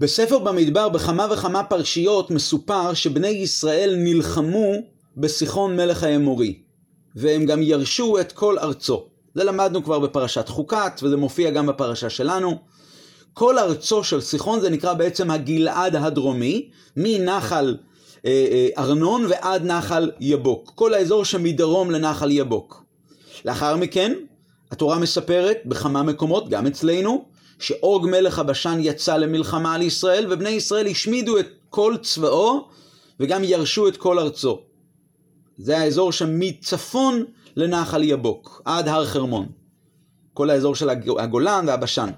בספר במדבר בכמה וכמה פרשיות מסופר שבני ישראל נלחמו בסיחון מלך האמורי, והם גם ירשו את כל ארצו. זה למדנו כבר בפרשת חוקת, וזה מופיע גם בפרשה שלנו. כל ארצו של סיחון זה נקרא בעצם הגלעד הדרומי, מנחל אה, אה, ארנון ועד נחל יבוק. כל האזור שמדרום לנחל יבוק. לאחר מכן, התורה מספרת בכמה מקומות, גם אצלנו, שאוג מלך הבשן יצא למלחמה על ישראל, ובני ישראל השמידו את כל צבאו, וגם ירשו את כל ארצו. זה האזור שם מצפון לנחל יבוק, עד הר חרמון. כל האזור של הגולן והבשן.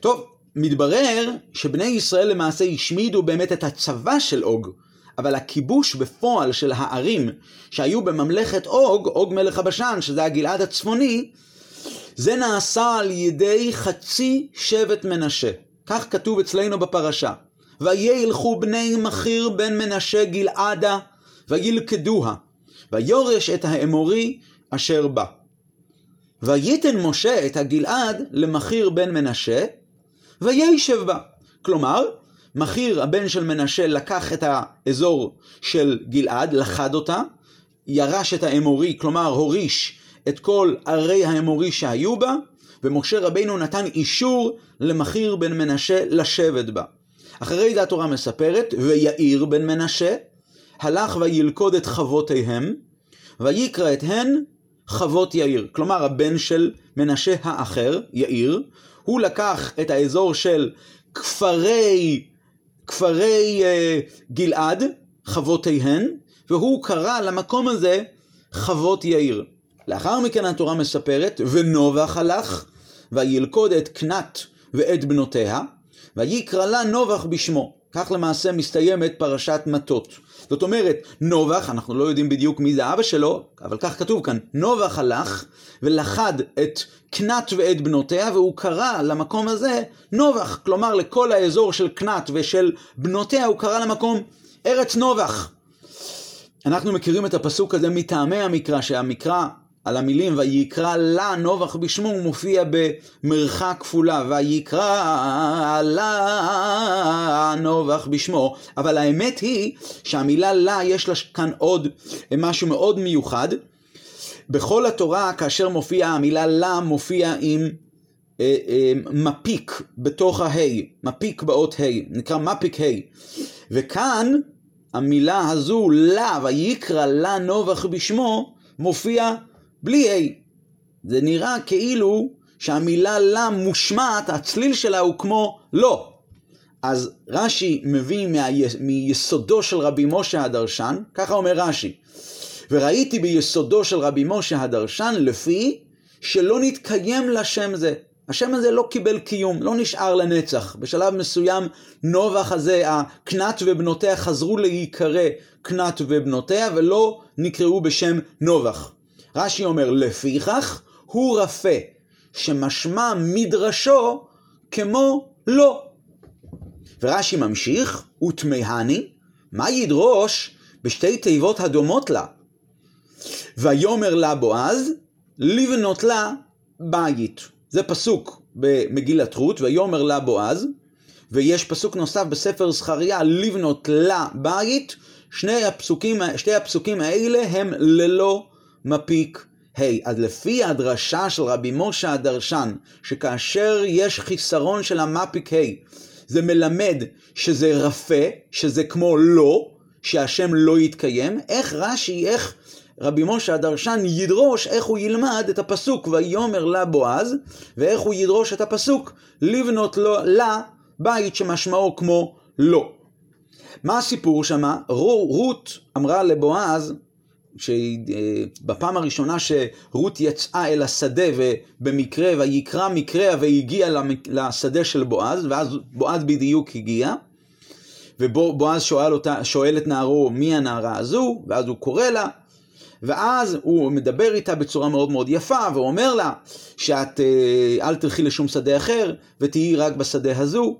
טוב, מתברר שבני ישראל למעשה השמידו באמת את הצבא של אוג, אבל הכיבוש בפועל של הערים שהיו בממלכת אוג, אוג מלך הבשן, שזה הגלעד הצפוני, זה נעשה על ידי חצי שבט מנשה. כך כתוב אצלנו בפרשה. וילכו בני מכיר בן מנשה גלעדה, וילכדוה, ויורש את האמורי אשר בא. וייתן משה את הגלעד למכיר בן מנשה, וישב בה. כלומר, מכיר הבן של מנשה לקח את האזור של גלעד, לחד אותה, ירש את האמורי, כלומר הוריש את כל ערי האמורי שהיו בה, ומשה רבינו נתן אישור למכיר בן מנשה לשבת בה. אחרי זה התורה מספרת, ויאיר בן מנשה, הלך וילכוד את חבותיהם, ויקרא את הן חבות יאיר. כלומר, הבן של מנשה האחר, יאיר, הוא לקח את האזור של כפרי, כפרי uh, גלעד, חבותיהן, והוא קרא למקום הזה חבות יאיר. לאחר מכן התורה מספרת, ונובח הלך, וילכוד את קנת ואת בנותיה, ויקרא לה נובח בשמו. כך למעשה מסתיימת פרשת מטות. זאת אומרת, נובח, אנחנו לא יודעים בדיוק מי זה אבא שלו, אבל כך כתוב כאן, נובח הלך ולכד את קנת ואת בנותיה, והוא קרא למקום הזה נובח, כלומר לכל האזור של קנת ושל בנותיה, הוא קרא למקום ארץ נובח. אנחנו מכירים את הפסוק הזה מטעמי המקרא, שהמקרא על המילים ויקרא לה נובח בשמו הוא מופיע במרחק כפולה ויקרא לה נובח בשמו אבל האמת היא שהמילה לה יש לה כאן עוד משהו מאוד מיוחד. בכל התורה כאשר מופיעה המילה לה מופיע עם אה, אה, מפיק בתוך ההי, מפיק באות ה', נקרא מפיק ה', וכאן המילה הזו לה ויקרא לה נובח בשמו מופיע בלי A. זה נראה כאילו שהמילה לה מושמעת, הצליל שלה הוא כמו לא. אז רש"י מביא מה... מיסודו של רבי משה הדרשן, ככה אומר רש"י, וראיתי ביסודו של רבי משה הדרשן לפי שלא נתקיים לשם זה. השם הזה לא קיבל קיום, לא נשאר לנצח. בשלב מסוים נובח הזה, הקנת ובנותיה חזרו להיקרא קנת ובנותיה ולא נקראו בשם נובח. רש"י אומר, לפיכך הוא רפה, שמשמע מדרשו כמו לא. ורש"י ממשיך, ותמהני, מה ידרוש בשתי תיבות הדומות לה? ויאמר לה בועז, לבנות לה בית. זה פסוק במגילת רות, ויאמר לה בועז, ויש פסוק נוסף בספר זכריה, לבנות לה בית. שני הפסוקים, שתי הפסוקים האלה הם ללא מפיק ה'. Hey, אז לפי הדרשה של רבי משה הדרשן, שכאשר יש חיסרון של המפיק ה', hey, זה מלמד שזה רפה, שזה כמו לא, שהשם לא יתקיים, איך רש"י, איך רבי משה הדרשן ידרוש איך הוא ילמד את הפסוק ויאמר לה בועז, ואיך הוא ידרוש את הפסוק לבנות לו, לה בית שמשמעו כמו לא. מה הסיפור שמה? רות אמרה לבועז, שבפעם הראשונה שרות יצאה אל השדה ובמקרה ויקרא מקרה והגיע לשדה של בועז, ואז בועז בדיוק הגיע, ובועז שואל, אותה, שואל את נערו מי הנערה הזו, ואז הוא קורא לה, ואז הוא מדבר איתה בצורה מאוד מאוד יפה, ואומר לה שאת אה, אל תלכי לשום שדה אחר, ותהיי רק בשדה הזו.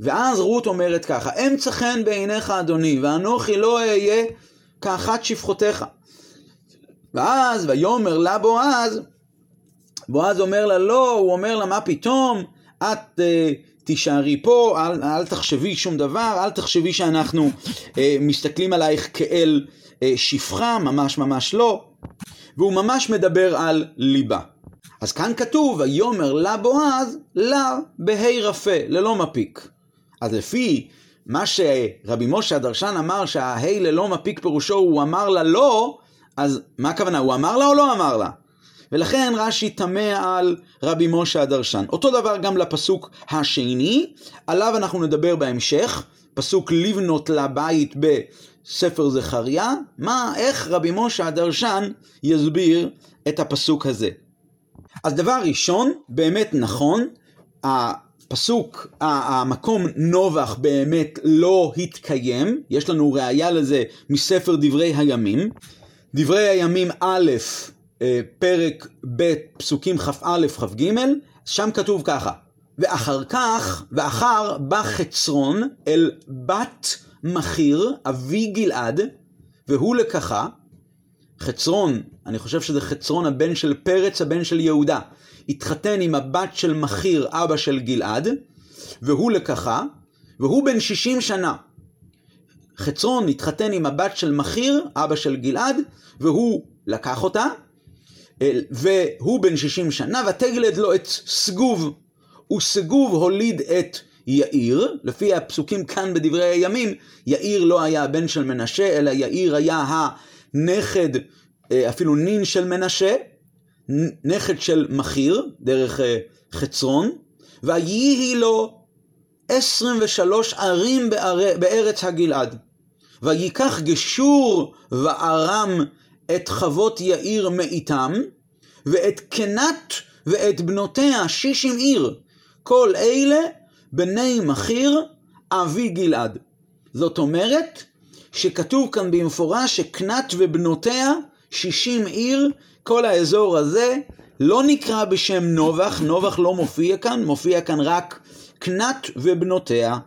ואז רות אומרת ככה, אמצע חן בעיניך אדוני, ואנוכי לא אהיה כאחת שפחותיך. ואז ויאמר לה בועז, בועז אומר לה לא, הוא אומר לה מה פתאום, את uh, תישארי פה, אל, אל תחשבי שום דבר, אל תחשבי שאנחנו אה, מסתכלים עלייך כאל אה, שפחה, ממש ממש לא. והוא ממש מדבר על ליבה. אז כאן כתוב, ויאמר לה בועז, לה בהי רפה, ללא מפיק. אז לפי מה שרבי משה הדרשן אמר שההי ללא מפיק פירושו, הוא אמר לה לא, אז מה הכוונה? הוא אמר לה או לא אמר לה? ולכן רש"י תמה על רבי משה הדרשן. אותו דבר גם לפסוק השני, עליו אנחנו נדבר בהמשך, פסוק לבנות לבית בספר זכריה, מה, איך רבי משה הדרשן יסביר את הפסוק הזה. אז דבר ראשון, באמת נכון, הפסוק, המקום נובח באמת לא התקיים, יש לנו ראייה לזה מספר דברי הימים. דברי הימים א', אה, פרק ב', פסוקים כ"א, כ"ג, שם כתוב ככה: ואחר כך, ואחר בא חצרון אל בת מחיר, אבי גלעד, והוא לקחה, חצרון, אני חושב שזה חצרון הבן של פרץ, הבן של יהודה, התחתן עם הבת של מחיר, אבא של גלעד, והוא לקחה, והוא בן 60 שנה. חצרון התחתן עם הבת של מחיר, אבא של גלעד, והוא לקח אותה, והוא בן 60 שנה, ותגלד לו את סגוב, וסגוב הוליד את יאיר, לפי הפסוקים כאן בדברי הימים, יאיר לא היה הבן של מנשה, אלא יאיר היה הנכד, אה, אפילו נין של מנשה, נכד של מחיר, דרך אה, חצרון, ויהי לו 23 ערים בארץ הגלעד. ויקח גשור וארם את חוות יאיר מאיתם, ואת קנת ואת בנותיה שישים עיר, כל אלה בני מחיר אבי גלעד. זאת אומרת, שכתוב כאן במפורש שקנת ובנותיה שישים עיר, כל האזור הזה לא נקרא בשם נובח, נובח לא מופיע כאן, מופיע כאן רק קנת ובנותיה.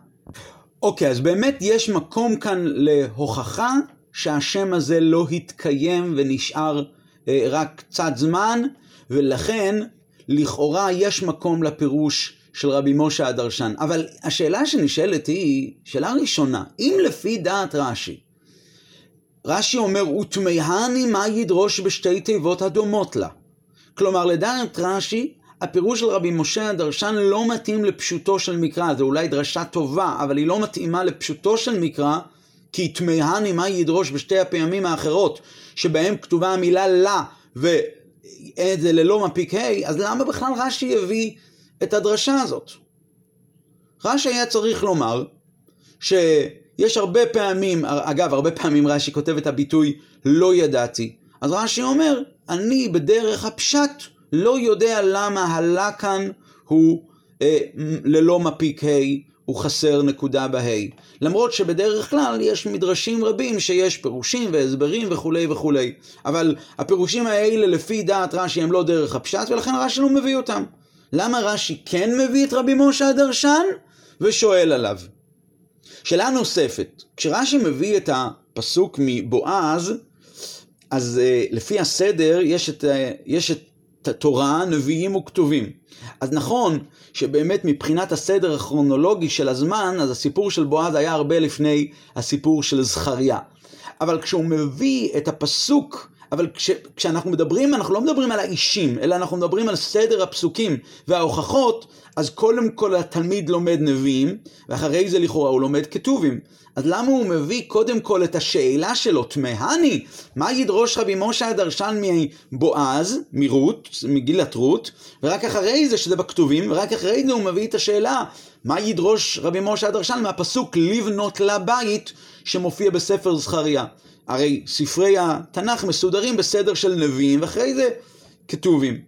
אוקיי, אז באמת יש מקום כאן להוכחה שהשם הזה לא התקיים ונשאר אה, רק קצת זמן, ולכן לכאורה יש מקום לפירוש של רבי משה הדרשן. אבל השאלה שנשאלת היא, שאלה ראשונה, אם לפי דעת רש"י, רש"י אומר, ותמהני מה ידרוש בשתי תיבות הדומות לה. כלומר, לדעת רש"י, הפירוש של רבי משה הדרשן לא מתאים לפשוטו של מקרא, זו אולי דרשה טובה, אבל היא לא מתאימה לפשוטו של מקרא, כי תמהני מה ידרוש בשתי הפעמים האחרות, שבהם כתובה המילה לה, וזה ללא מפיק ה', אז למה בכלל רש"י הביא את הדרשה הזאת? רש"י היה צריך לומר, שיש הרבה פעמים, אגב, הרבה פעמים רש"י כותב את הביטוי לא ידעתי, אז רש"י אומר, אני בדרך הפשט לא יודע למה הלה כאן הוא אה, ללא מפיק ה' הוא חסר נקודה בה'. למרות שבדרך כלל יש מדרשים רבים שיש פירושים והסברים וכולי וכולי. אבל הפירושים האלה לפי דעת רש"י הם לא דרך הפשט ולכן רש"י לא מביא אותם. למה רש"י כן מביא את רבי משה הדרשן? ושואל עליו. שאלה נוספת, כשרש"י מביא את הפסוק מבועז, אז uh, לפי הסדר יש את, uh, יש את התורה, נביאים וכתובים. אז נכון שבאמת מבחינת הסדר הכרונולוגי של הזמן, אז הסיפור של בועז היה הרבה לפני הסיפור של זכריה. אבל כשהוא מביא את הפסוק, אבל כש, כשאנחנו מדברים, אנחנו לא מדברים על האישים, אלא אנחנו מדברים על סדר הפסוקים וההוכחות, אז קודם כל התלמיד לומד נביאים, ואחרי זה לכאורה הוא לומד כתובים. אז למה הוא מביא קודם כל את השאלה שלו, תמהני, מה ידרוש רבי משה הדרשן מבועז, מרות, מגילת רות, ורק אחרי זה, שזה בכתובים, ורק אחרי זה הוא מביא את השאלה, מה ידרוש רבי משה הדרשן מהפסוק לבנות לבית, שמופיע בספר זכריה. הרי ספרי התנ"ך מסודרים בסדר של נביאים, ואחרי זה כתובים.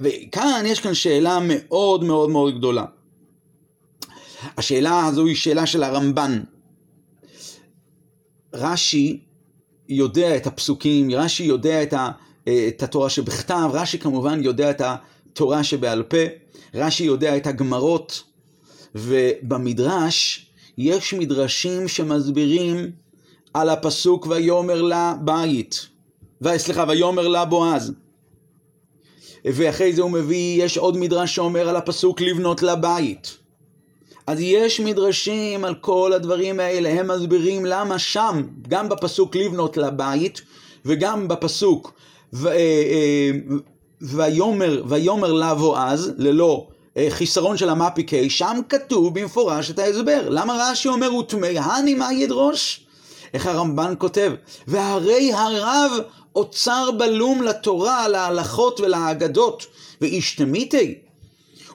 וכאן יש כאן שאלה מאוד מאוד מאוד גדולה. השאלה הזו היא שאלה של הרמב"ן. רש"י יודע את הפסוקים, רש"י יודע את, ה, את התורה שבכתב, רש"י כמובן יודע את התורה שבעל פה, רש"י יודע את הגמרות, ובמדרש יש מדרשים שמסבירים על הפסוק ויאמר לה בית, סליחה, ויאמר לה בועז. ואחרי זה הוא מביא, יש עוד מדרש שאומר על הפסוק לבנות לה בית. אז יש מדרשים על כל הדברים האלה, הם מסבירים למה שם, גם בפסוק לבנות לבית, וגם בפסוק ו, אה, אה, ויאמר, ויאמר לבוא אז, ללא אה, חיסרון של המפיקי, שם כתוב במפורש את ההסבר. למה רש"י אומר ותמהני מה ידרוש? איך הרמב"ן כותב? והרי הרב אוצר בלום לתורה, להלכות ולאגדות, ואישתמיתי.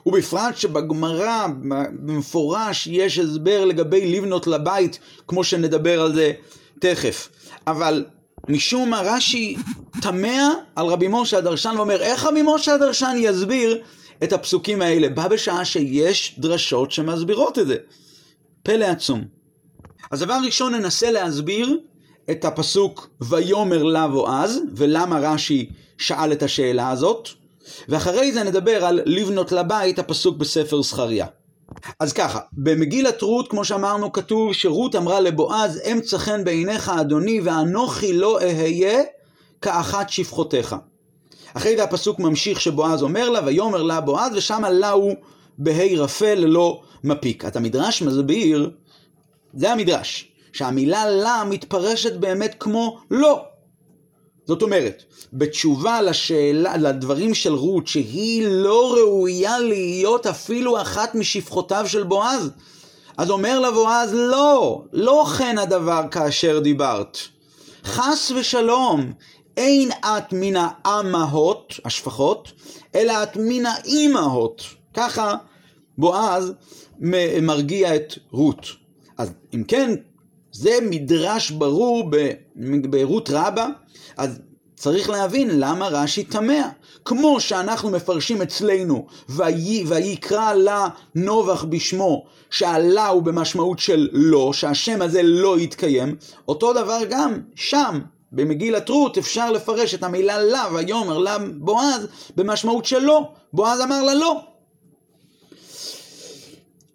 ובפרט שבגמרא במפורש יש הסבר לגבי לבנות לבית, כמו שנדבר על זה תכף. אבל משום מה רש"י תמה על רבי משה הדרשן ואומר, איך רבי משה הדרשן יסביר את הפסוקים האלה? בא בשעה שיש דרשות שמסבירות את זה. פלא עצום. אז דבר ראשון ננסה להסביר את הפסוק ויאמר לה בועז, ולמה רש"י שאל את השאלה הזאת, ואחרי זה נדבר על לבנות לבית, הפסוק בספר זכריה. אז ככה, במגילת רות, כמו שאמרנו, כתוב שרות אמרה לבועז, אמצא חן בעיניך אדוני, ואנוכי לא אהיה כאחת שפחותיך. אחרי זה הפסוק ממשיך שבועז אומר לה, ויאמר לה בועז, ושם לה הוא בהי רפה ללא מפיק. את המדרש מסביר, זה המדרש, שהמילה לה מתפרשת באמת כמו לא. זאת אומרת, בתשובה לשאלה, לדברים של רות, שהיא לא ראויה להיות אפילו אחת משפחותיו של בועז, אז אומר לה בועז, לא, לא כן הדבר כאשר דיברת. חס ושלום, אין את מן האמהות, השפחות, אלא את מן האימהות. ככה בועז מרגיע את רות. אז אם כן, זה מדרש ברור ברות רבה, אז צריך להבין למה רש"י תמה. כמו שאנחנו מפרשים אצלנו, ויקרא לה נובח בשמו, שהלה הוא במשמעות של לא, שהשם הזה לא יתקיים, אותו דבר גם שם, במגילת רות אפשר לפרש את המילה לה, ויאמר לה בועז, במשמעות של לא. בועז אמר לה לא.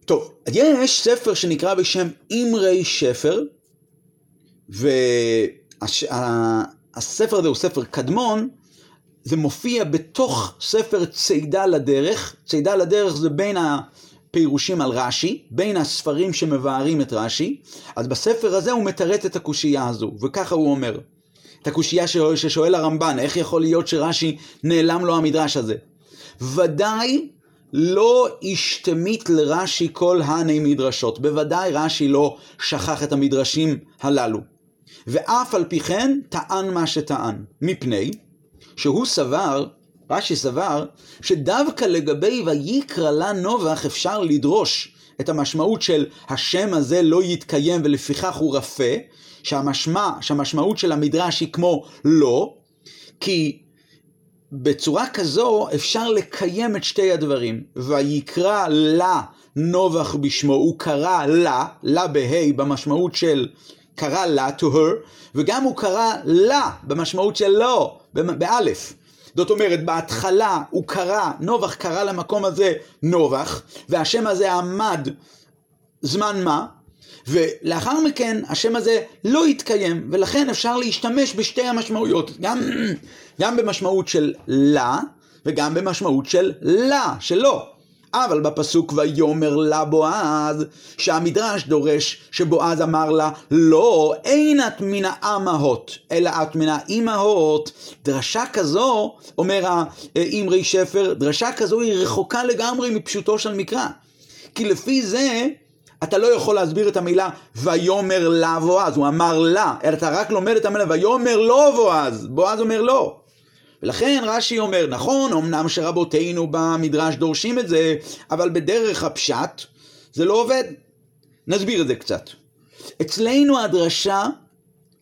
טוב, יש ספר שנקרא בשם אימרי שפר, והספר הזה הוא ספר קדמון, זה מופיע בתוך ספר צידה לדרך, צידה לדרך זה בין הפירושים על רש"י, בין הספרים שמבארים את רש"י, אז בספר הזה הוא מתרץ את הקושייה הזו, וככה הוא אומר. את הקושייה ששואל הרמב"ן, איך יכול להיות שרש"י נעלם לו המדרש הזה? ודאי לא השתמית לרש"י כל הני מדרשות. בוודאי רש"י לא שכח את המדרשים הללו. ואף על פי כן טען מה שטען. מפני שהוא סבר, רש"י סבר, שדווקא לגבי ויקרא לה נובח אפשר לדרוש את המשמעות של השם הזה לא יתקיים ולפיכך הוא רפה, שהמשמע, שהמשמעות של המדרש היא כמו לא, כי בצורה כזו אפשר לקיים את שתי הדברים. ויקרא לה נובח בשמו, הוא קרא לה, לה בה' במשמעות של קרא לה, to her, וגם הוא קרא לה במשמעות של לא, באלף. זאת אומרת, בהתחלה הוא קרא, נובח קרא למקום הזה נובח, והשם הזה עמד זמן מה, ולאחר מכן השם הזה לא יתקיים, ולכן אפשר להשתמש בשתי המשמעויות, גם, גם במשמעות של לה, וגם במשמעות של לה, של לא. אבל בפסוק ויאמר לה בועז, שהמדרש דורש שבועז אמר לה, לא, אין את מן האמהות, אלא את מן האימהות. דרשה כזו, אומר האמרי שפר, דרשה כזו היא רחוקה לגמרי מפשוטו של מקרא. כי לפי זה, אתה לא יכול להסביר את המילה ויאמר לה בועז, הוא אמר לה, אלא אתה רק לומד את המילה ויאמר לא בועז, בועז אומר לא. ולכן רש"י אומר, נכון, אמנם שרבותינו במדרש דורשים את זה, אבל בדרך הפשט זה לא עובד. נסביר את זה קצת. אצלנו הדרשה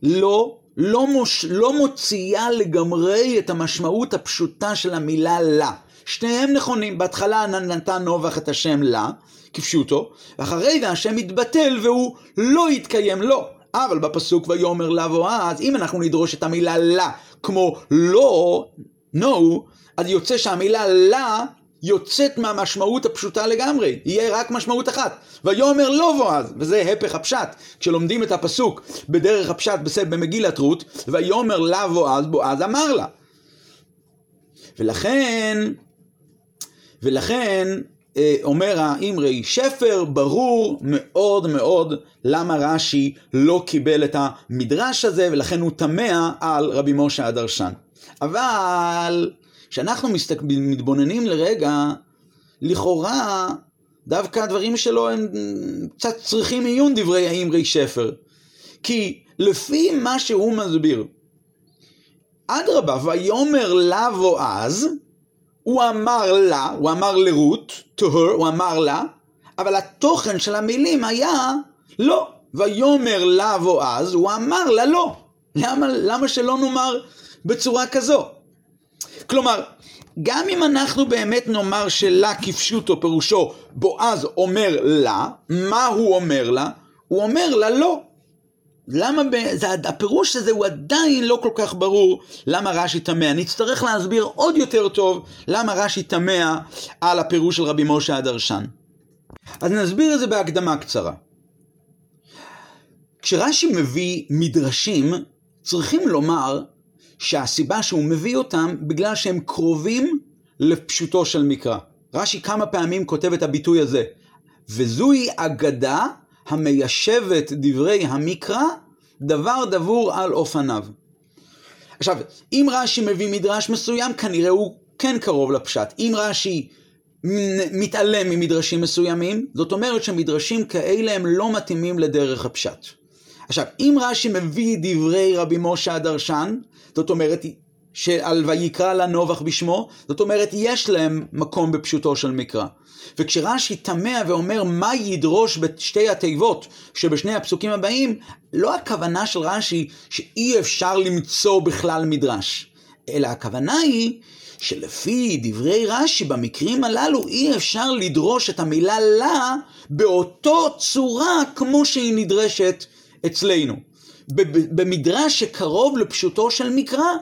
לא, לא, מוש, לא מוציאה לגמרי את המשמעות הפשוטה של המילה לה. שניהם נכונים, בהתחלה נתן נובח את השם לה, כפשוטו, ואחרי זה השם מתבטל והוא לא יתקיים לו. אבל בפסוק ויאמר לה בועז, אם אנחנו נדרוש את המילה לה כמו לא, no, אז יוצא שהמילה לה יוצאת מהמשמעות הפשוטה לגמרי, יהיה רק משמעות אחת. ויאמר לא בועז, וזה הפך הפשט. כשלומדים את הפסוק בדרך הפשט במגילת רות, ויאמר לה בועז, בועז אמר לה. ולכן, ולכן, אומר האמרי שפר, ברור מאוד מאוד למה רש"י לא קיבל את המדרש הזה, ולכן הוא תמה על רבי משה הדרשן. אבל כשאנחנו מתבוננים לרגע, לכאורה דווקא הדברים שלו הם קצת צריכים עיון דברי האמרי שפר. כי לפי מה שהוא מסביר, אדרבה, ויאמר לה בועז, הוא אמר לה, הוא אמר לרות, to her, הוא אמר לה, אבל התוכן של המילים היה לא. ויאמר לה בועז, הוא אמר לה לא. למה, למה שלא נאמר בצורה כזו? כלומר, גם אם אנחנו באמת נאמר שלה כפשוטו פירושו בועז אומר לה, מה הוא אומר לה? הוא אומר לה לא. למה, ב... זה, הפירוש הזה הוא עדיין לא כל כך ברור למה רש"י תמה. אני אצטרך להסביר עוד יותר טוב למה רש"י תמה על הפירוש של רבי משה הדרשן. אז נסביר את זה בהקדמה קצרה. כשרש"י מביא מדרשים, צריכים לומר שהסיבה שהוא מביא אותם בגלל שהם קרובים לפשוטו של מקרא. רש"י כמה פעמים כותב את הביטוי הזה, וזוהי אגדה המיישבת דברי המקרא, דבר דבור על אופניו. עכשיו, אם רש"י מביא מדרש מסוים, כנראה הוא כן קרוב לפשט. אם רש"י מתעלם ממדרשים מסוימים, זאת אומרת שמדרשים כאלה הם לא מתאימים לדרך הפשט. עכשיו, אם רש"י מביא דברי רבי משה הדרשן, זאת אומרת שעל ויקרא לנובח בשמו, זאת אומרת יש להם מקום בפשוטו של מקרא. וכשרש"י תמה ואומר מה ידרוש בשתי התיבות שבשני הפסוקים הבאים, לא הכוונה של רש"י שאי אפשר למצוא בכלל מדרש, אלא הכוונה היא שלפי דברי רש"י במקרים הללו אי אפשר לדרוש את המילה לה באותו צורה כמו שהיא נדרשת אצלנו. במדרש שקרוב לפשוטו של מקרא,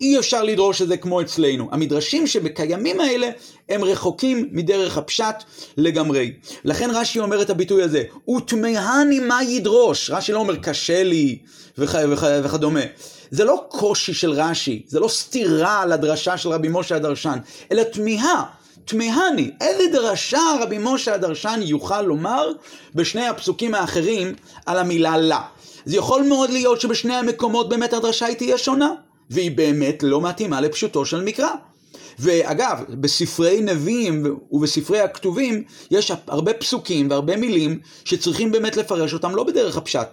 אי אפשר לדרוש את זה כמו אצלנו. המדרשים שבקיימים האלה הם רחוקים מדרך הפשט לגמרי. לכן רש"י אומר את הביטוי הזה, ותמהני מה ידרוש. רש"י לא אומר קשה לי וכ, וכ, וכדומה. זה לא קושי של רש"י, זה לא סתירה לדרשה של רבי משה הדרשן, אלא תמיהה. תמהני, איזה דרשה רבי משה הדרשן יוכל לומר בשני הפסוקים האחרים על המילה לה. זה יכול מאוד להיות שבשני המקומות באמת הדרשה היא תהיה שונה. והיא באמת לא מתאימה לפשוטו של מקרא. ואגב, בספרי נביאים ובספרי הכתובים יש הרבה פסוקים והרבה מילים שצריכים באמת לפרש אותם לא בדרך הפשט.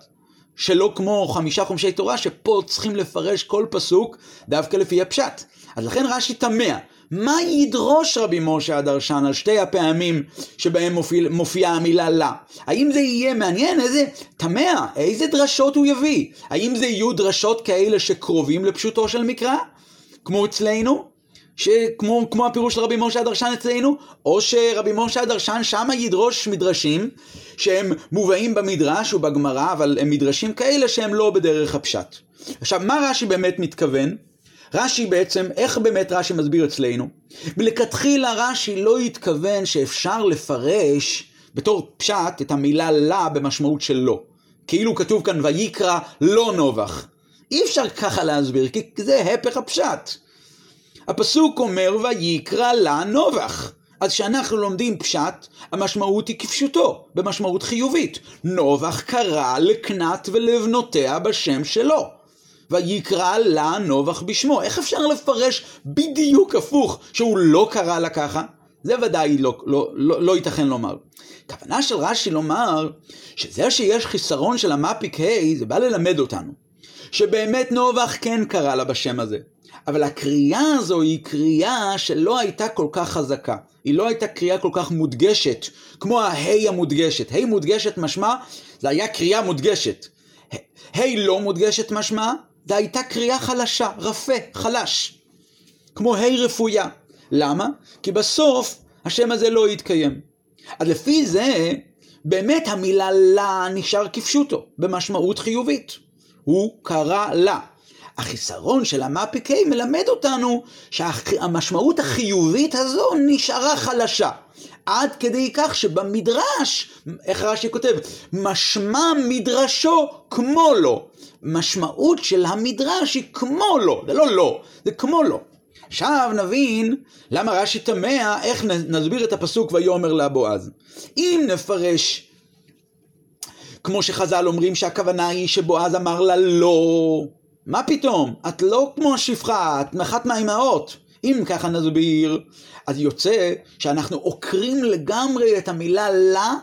שלא כמו חמישה חומשי תורה שפה צריכים לפרש כל פסוק דווקא לפי הפשט. אז לכן רש"י תמה, מה ידרוש רבי משה הדרשן על שתי הפעמים שבהם מופיע, מופיעה המילה לה? האם זה יהיה מעניין? איזה תמה, איזה דרשות הוא יביא? האם זה יהיו דרשות כאלה שקרובים לפשוטו של מקרא? כמו אצלנו? שכמו כמו הפירוש של רבי משה הדרשן אצלנו, או שרבי משה הדרשן שמה ידרוש מדרשים שהם מובאים במדרש ובגמרא, אבל הם מדרשים כאלה שהם לא בדרך הפשט. עכשיו, מה רש"י באמת מתכוון? רש"י בעצם, איך באמת רש"י מסביר אצלנו? מלכתחילה רש"י לא התכוון שאפשר לפרש בתור פשט את המילה לה במשמעות של לא. כאילו כתוב כאן ויקרא לא נובח. אי אפשר ככה להסביר, כי זה הפך הפשט. הפסוק אומר ויקרא לה נובח. אז כשאנחנו לומדים פשט, המשמעות היא כפשוטו, במשמעות חיובית. נובח קרא לקנת ולבנותיה בשם שלו. ויקרא לה נובח בשמו. איך אפשר לפרש בדיוק הפוך, שהוא לא קרא לה ככה? זה ודאי לא, לא, לא, לא ייתכן לומר. כוונה של רש"י לומר שזה שיש חיסרון של המפיק ה' זה בא ללמד אותנו. שבאמת נובח כן קרא לה בשם הזה. אבל הקריאה הזו היא קריאה שלא הייתה כל כך חזקה. היא לא הייתה קריאה כל כך מודגשת, כמו ההי המודגשת. ה' מודגשת משמע, זה היה קריאה מודגשת. ה' לא מודגשת משמע, זו הייתה קריאה חלשה, רפה, חלש. כמו ה' רפויה. למה? כי בסוף השם הזה לא יתקיים. אז לפי זה, באמת המילה לה נשאר כפשוטו, במשמעות חיובית. הוא קרא לה. החיסרון של המאפיקי מלמד אותנו שהמשמעות החיובית הזו נשארה חלשה. עד כדי כך שבמדרש, איך רש"י כותב? משמע מדרשו כמו לו. משמעות של המדרש היא כמו לו, זה לא לא, זה כמו לו. עכשיו נבין למה רש"י תמה איך נסביר את הפסוק ויאמר לה בועז. אם נפרש כמו שחז"ל אומרים שהכוונה היא שבועז אמר לה לא, מה פתאום? את לא כמו השפחה, את אחת מהאימהות. אם ככה נסביר, אז יוצא שאנחנו עוקרים לגמרי את המילה לה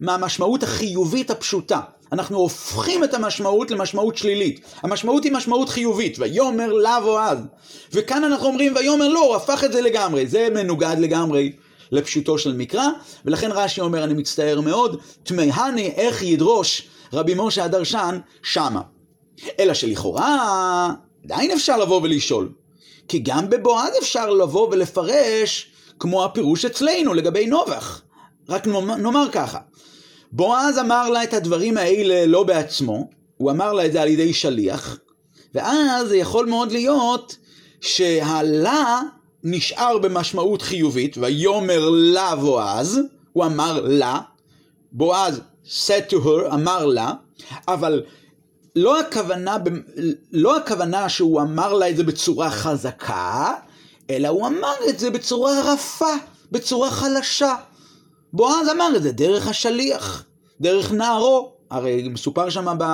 מהמשמעות החיובית הפשוטה. אנחנו הופכים את המשמעות למשמעות שלילית. המשמעות היא משמעות חיובית, ויאמר לה בועז. וכאן אנחנו אומרים ויאמר לא, הוא הפך את זה לגמרי. זה מנוגד לגמרי לפשוטו של מקרא, ולכן רש"י אומר, אני מצטער מאוד, תמהני איך ידרוש רבי משה הדרשן שמה. אלא שלכאורה עדיין אפשר לבוא ולשאול. כי גם בבועז אפשר לבוא ולפרש כמו הפירוש אצלנו לגבי נובח. רק נאמר ככה, בועז אמר לה את הדברים האלה לא בעצמו, הוא אמר לה את זה על ידי שליח, ואז זה יכול מאוד להיות שהלה נשאר במשמעות חיובית, ויאמר לה בועז, הוא אמר לה, בועז said to her, אמר לה, אבל לא הכוונה, לא הכוונה שהוא אמר לה את זה בצורה חזקה, אלא הוא אמר את זה בצורה רפה, בצורה חלשה. בועז אמר את זה דרך השליח, דרך נערו. הרי מסופר שם ב...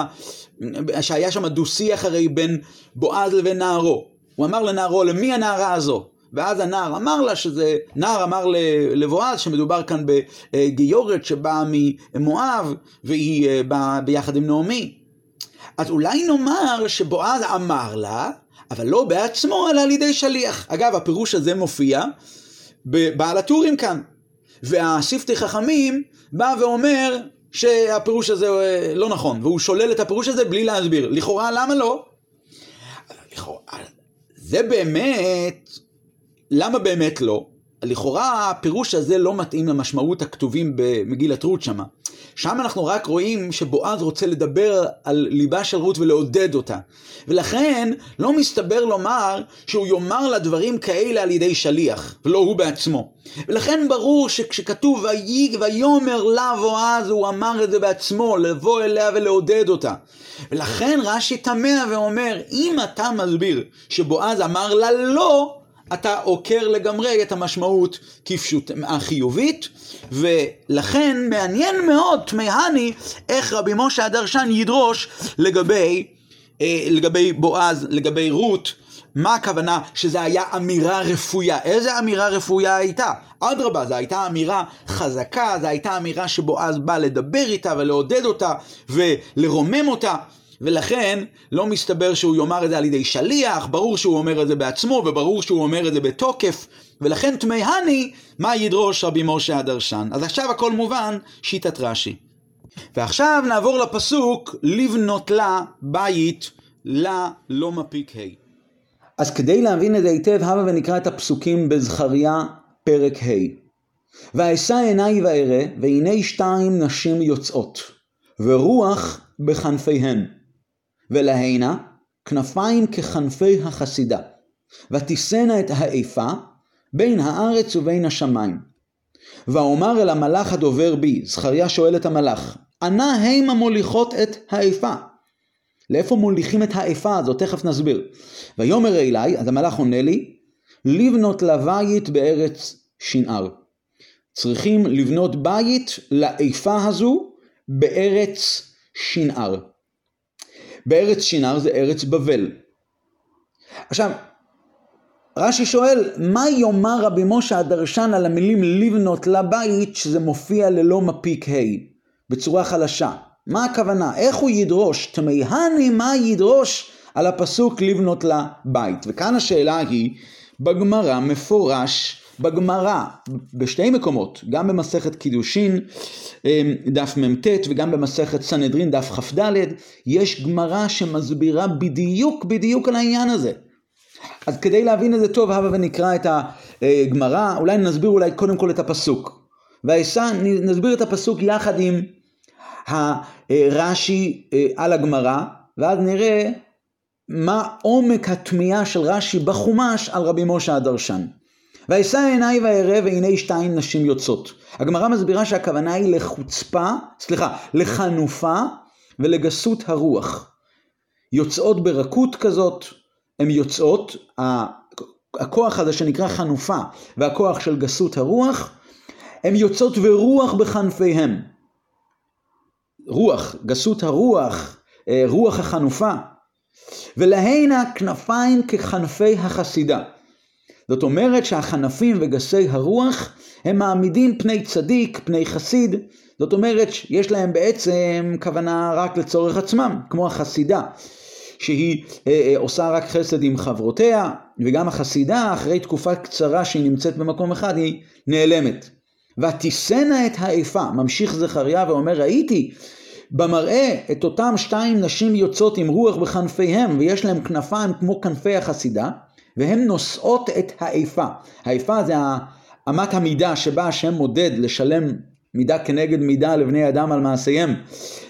שהיה שם דו-שיח הרי בין בועז לבין נערו. הוא אמר לנערו, למי הנערה הזו? ואז הנער אמר לה שזה, נער אמר לבועז שמדובר כאן בגיורת שבאה ממואב והיא אה, באה ביחד עם נעמי. אז אולי נאמר שבועז אמר לה, אבל לא בעצמו, אלא על ידי שליח. אגב, הפירוש הזה מופיע בבעל הטורים כאן. והשפתי חכמים בא ואומר שהפירוש הזה אה, לא נכון, והוא שולל את הפירוש הזה בלי להסביר. לכאורה, למה לא? לכאורה, זה באמת למה באמת לא? לכאורה הפירוש הזה לא מתאים למשמעות הכתובים במגילת רות שמה. שם אנחנו רק רואים שבועז רוצה לדבר על ליבה של רות ולעודד אותה. ולכן לא מסתבר לומר שהוא יאמר לה דברים כאלה על ידי שליח, ולא הוא בעצמו. ולכן ברור שכשכתוב ויאמר לה בועז, הוא אמר את זה בעצמו, לבוא אליה ולעודד אותה. ולכן רש"י תמה ואומר, אם אתה מסביר שבועז אמר לה לא, אתה עוקר לגמרי את המשמעות כפשוט החיובית, ולכן מעניין מאוד, תמהני, איך רבי משה הדרשן ידרוש לגבי, אה, לגבי בועז, לגבי רות, מה הכוונה שזה היה אמירה רפויה? איזה אמירה רפויה הייתה? אדרבה, זו הייתה אמירה חזקה, זו הייתה אמירה שבועז בא לדבר איתה ולעודד אותה ולרומם אותה. ולכן לא מסתבר שהוא יאמר את זה על ידי שליח, ברור שהוא אומר את זה בעצמו, וברור שהוא אומר את זה בתוקף, ולכן תמהני מה ידרוש רבי משה הדרשן. אז עכשיו הכל מובן, שיטת רש"י. ועכשיו נעבור לפסוק לבנות לה בית לה לא מפיק ה'. אז כדי להבין את זה היטב, הבה ונקרא את הפסוקים בזכריה פרק ה'. ואשא עיניי וארא, והנה שתיים נשים יוצאות, ורוח בכנפיהן. ולהינה כנפיים ככנפי החסידה, ותישאנה את האיפה בין הארץ ובין השמיים. ואומר אל המלאך הדובר בי, זכריה שואל את המלאך, אנה המה מוליכות את האיפה? לאיפה מוליכים את האיפה הזאת? תכף נסביר. ויאמר אליי, אז המלאך עונה לי, לבנות לבית בארץ שנער. צריכים לבנות בית לאיפה הזו בארץ שנער. בארץ שינר זה ארץ בבל. עכשיו, רש"י שואל, מה יאמר רבי משה הדרשן על המילים לבנות לבית, שזה מופיע ללא מפיק ה', בצורה חלשה? מה הכוונה? איך הוא ידרוש? תמהני מה ידרוש על הפסוק לבנות לבית? וכאן השאלה היא, בגמרא מפורש בגמרא, בשתי מקומות, גם במסכת קידושין, אמ, דף מ"ט, וגם במסכת סנהדרין, דף כ"ד, יש גמרא שמסבירה בדיוק בדיוק על העניין הזה. אז כדי להבין את זה טוב, הבה ונקרא את הגמרא, אולי נסביר אולי קודם כל את הפסוק. ואשא, נסביר את הפסוק יחד עם הרש"י אה, על הגמרא, ואז נראה מה עומק התמיהה של רש"י בחומש על רבי משה הדרשן. ואשא עיניי וארא והנה שתיים נשים יוצאות. הגמרא מסבירה שהכוונה היא לחוצפה, סליחה, לחנופה ולגסות הרוח. יוצאות ברכות כזאת, הן יוצאות, הכוח הזה שנקרא חנופה והכוח של גסות הרוח, הם יוצאות ורוח בכנפיהם. רוח, גסות הרוח, אה, רוח החנופה. ולהן הכנפיים ככנפי החסידה. זאת אומרת שהחנפים וגסי הרוח הם מעמידים פני צדיק, פני חסיד, זאת אומרת שיש להם בעצם כוונה רק לצורך עצמם, כמו החסידה, שהיא אה, אה, עושה רק חסד עם חברותיה, וגם החסידה אחרי תקופה קצרה שהיא נמצאת במקום אחד היא נעלמת. ותישאנה את האיפה, ממשיך זכריה ואומר ראיתי במראה את אותם שתיים נשים יוצאות עם רוח בכנפיהם ויש להם כנפיים כמו כנפי החסידה והן נושאות את האיפה. האיפה זה אמת המידה שבה השם מודד לשלם מידה כנגד מידה לבני אדם על מעשיהם.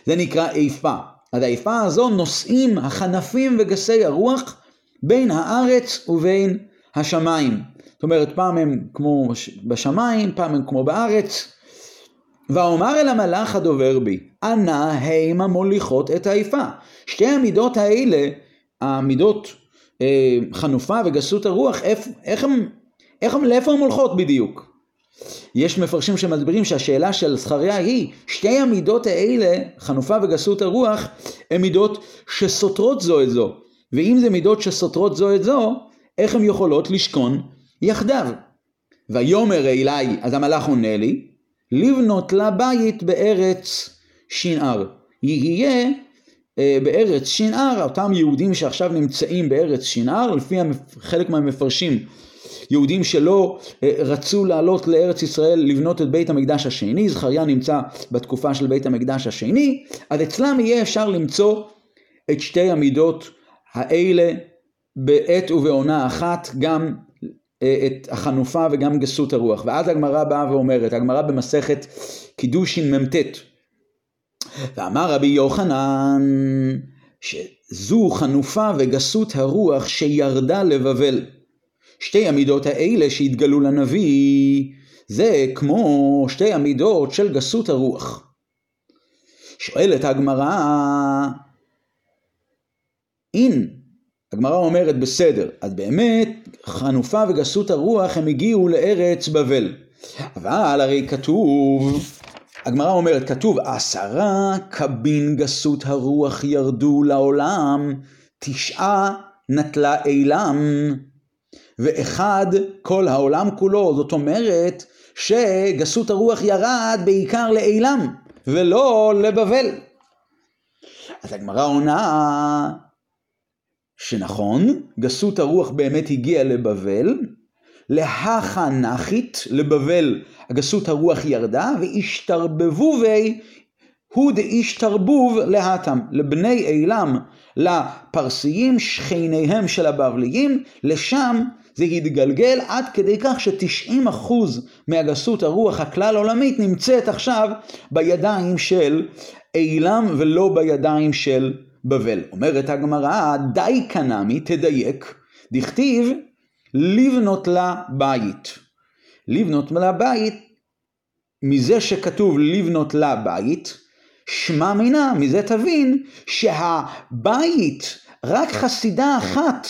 זה נקרא איפה. אז האיפה הזו נושאים החנפים וגסי הרוח בין הארץ ובין השמיים. זאת אומרת, פעם הם כמו בשמיים, פעם הם כמו בארץ. ואומר אל המלאך הדובר בי, אנא המה מוליכות את האיפה. שתי המידות האלה, המידות חנופה וגסות הרוח, איך, איך הם, איך הם, לאיפה הן הולכות בדיוק? יש מפרשים שמסבירים שהשאלה של זכריה היא, שתי המידות האלה, חנופה וגסות הרוח, הן מידות שסותרות זו את זו. ואם זה מידות שסותרות זו את זו, איך הן יכולות לשכון יחדיו? ויאמר אלי, אז המלאך עונה לי, לבנות לה בית בארץ שנער. יהיה אה, בארץ שנער, אותם יהודים שעכשיו נמצאים בארץ שנער, לפי חלק מהמפרשים, יהודים שלא אה, רצו לעלות לארץ ישראל לבנות את בית המקדש השני, זכריה נמצא בתקופה של בית המקדש השני, אז אצלם יהיה אפשר למצוא את שתי המידות האלה בעת ובעונה אחת, גם אה, את החנופה וגם גסות הרוח. ואז הגמרא באה ואומרת, הגמרא במסכת קידושין מ"ט, ואמר רבי יוחנן שזו חנופה וגסות הרוח שירדה לבבל. שתי המידות האלה שהתגלו לנביא זה כמו שתי המידות של גסות הרוח. שואלת הגמרא, אין, הגמרא אומרת בסדר, אז באמת חנופה וגסות הרוח הם הגיעו לארץ בבל. אבל הרי כתוב הגמרא אומרת, כתוב, עשרה קבין גסות הרוח ירדו לעולם, תשעה נטלה אילם, ואחד כל העולם כולו. זאת אומרת שגסות הרוח ירד בעיקר לאילם, ולא לבבל. אז הגמרא עונה שנכון, גסות הרוח באמת הגיעה לבבל, להכנחית, לבבל הגסות הרוח ירדה, והשתרבבובי הוא דאישתרבוב להתם, לבני אילם, לפרסיים, שכניהם של הבבליים, לשם זה התגלגל עד כדי כך ש-90% מהגסות הרוח הכלל עולמית נמצאת עכשיו בידיים של אילם ולא בידיים של בבל. אומרת הגמרא, די קנמי, תדייק, דכתיב לבנות לה בית. לבנות לה בית, מזה שכתוב לבנות לה בית, שמע מינה, מזה תבין שהבית, רק חסידה אחת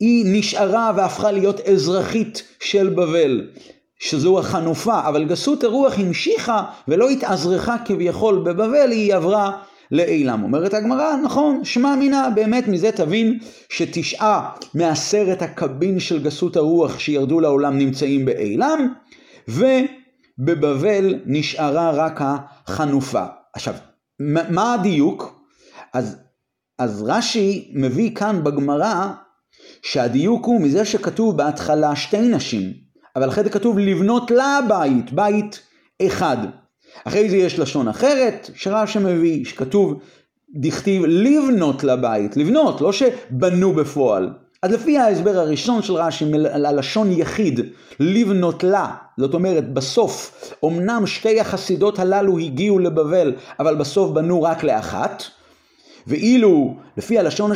היא נשארה והפכה להיות אזרחית של בבל, שזו החנופה, אבל גסות הרוח המשיכה ולא התאזרחה כביכול בבבל, היא עברה לאילם. אומרת הגמרא, נכון, שמע מינה, באמת מזה תבין שתשעה מעשרת הקבין של גסות הרוח שירדו לעולם נמצאים באילם, ובבבל נשארה רק החנופה. עכשיו, מה הדיוק? אז, אז רש"י מביא כאן בגמרא שהדיוק הוא מזה שכתוב בהתחלה שתי נשים, אבל אחרי זה כתוב לבנות לה בית, בית אחד. אחרי זה יש לשון אחרת שרש"י מביא, שכתוב דכתיב לבנות לבית, לבנות, לא שבנו בפועל. אז לפי ההסבר הראשון של רש"י, הלשון יחיד, לבנות לה, זאת אומרת בסוף, אמנם שתי החסידות הללו הגיעו לבבל, אבל בסוף בנו רק לאחת, ואילו לפי הלשון,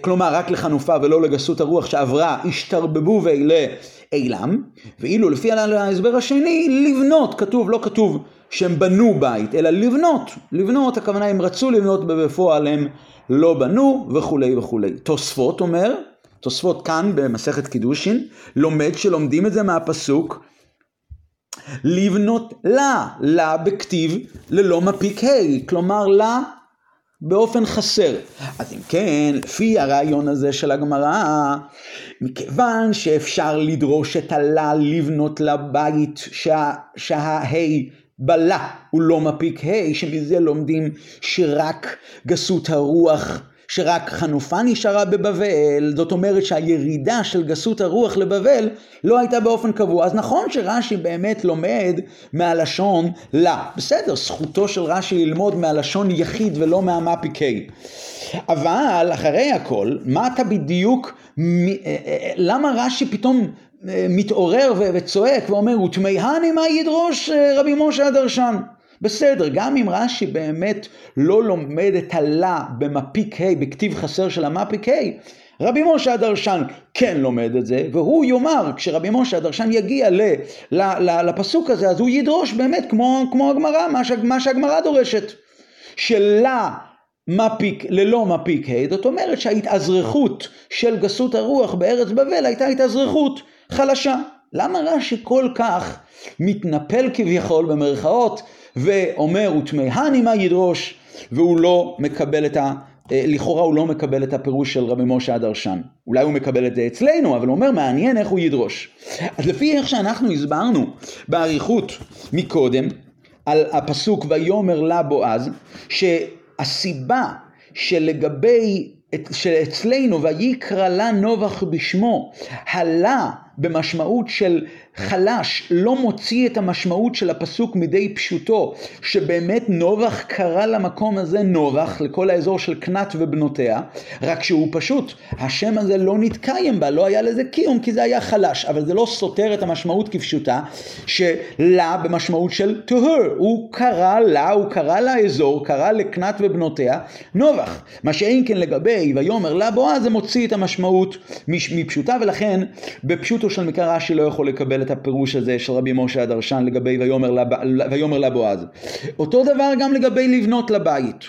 כלומר רק לחנופה ולא לגסות הרוח שעברה, השתרבבו לאילם, ואילו לפי ההסבר השני, לבנות, כתוב, לא כתוב שהם בנו בית, אלא לבנות. לבנות, הכוונה הם רצו לבנות ובפועל הם לא בנו וכולי וכולי. תוספות אומר, תוספות כאן במסכת קידושין, לומד שלומדים את זה מהפסוק לבנות לה, לה בכתיב ללא מפיק ה', כלומר לה באופן חסר. אז אם כן, לפי הרעיון הזה של הגמרא, מכיוון שאפשר לדרוש את הלה לבנות לבית שה, בלה הוא לא מפיק ה', שמזה לומדים שרק גסות הרוח שרק חנופה נשארה בבבל, זאת אומרת שהירידה של גסות הרוח לבבל לא הייתה באופן קבוע. אז נכון שרש"י באמת לומד מהלשון לה. בסדר, זכותו של רש"י ללמוד מהלשון יחיד ולא מהמפיקי. אבל אחרי הכל, מה אתה בדיוק, אה, אה, למה רש"י פתאום אה, מתעורר וצועק ואומר, ותמהני מה ידרוש רבי משה הדרשן? בסדר, גם אם רש"י באמת לא לומד את הלה במפיק ה', בכתיב חסר של המפיק ה', רבי משה הדרשן כן לומד את זה, והוא יאמר, כשרבי משה הדרשן יגיע ל, ל, ל, לפסוק הזה, אז הוא ידרוש באמת כמו, כמו הגמרא, מה, מה שהגמרא דורשת. שלה מפיק, ללא מפיק ה', זאת אומרת שההתאזרחות של גסות הרוח בארץ בבל הייתה התאזרחות חלשה. למה רש"י כל כך מתנפל כביכול במרכאות ואומר ותמהני מה ידרוש והוא לא מקבל את ה... אה, לכאורה הוא לא מקבל את הפירוש של רבי משה הדרשן. אולי הוא מקבל את זה אצלנו, אבל הוא אומר מעניין איך הוא ידרוש. אז לפי איך שאנחנו הסברנו באריכות מקודם, על הפסוק ויאמר לה בועז, שהסיבה שלגבי, שאצלנו ויקרא לה נובח בשמו, הלה במשמעות של חלש, לא מוציא את המשמעות של הפסוק מדי פשוטו, שבאמת נובח קרא למקום הזה נובח, לכל האזור של קנת ובנותיה, רק שהוא פשוט, השם הזה לא נתקיים בה, לא היה לזה קיום כי זה היה חלש, אבל זה לא סותר את המשמעות כפשוטה, שלה במשמעות של טהור, הוא קרא לה, הוא קרא לאזור, קרא לקנת ובנותיה, נובח. מה שאין כן לגבי ויאמר לה בועז, זה מוציא את המשמעות מפשוטה, ולכן בפשוטו של מקרא רש"י לא יכול לקבל את הפירוש הזה של רבי משה הדרשן לגבי ויאמר, לב... ויאמר לבועז. אותו דבר גם לגבי לבנות לבית.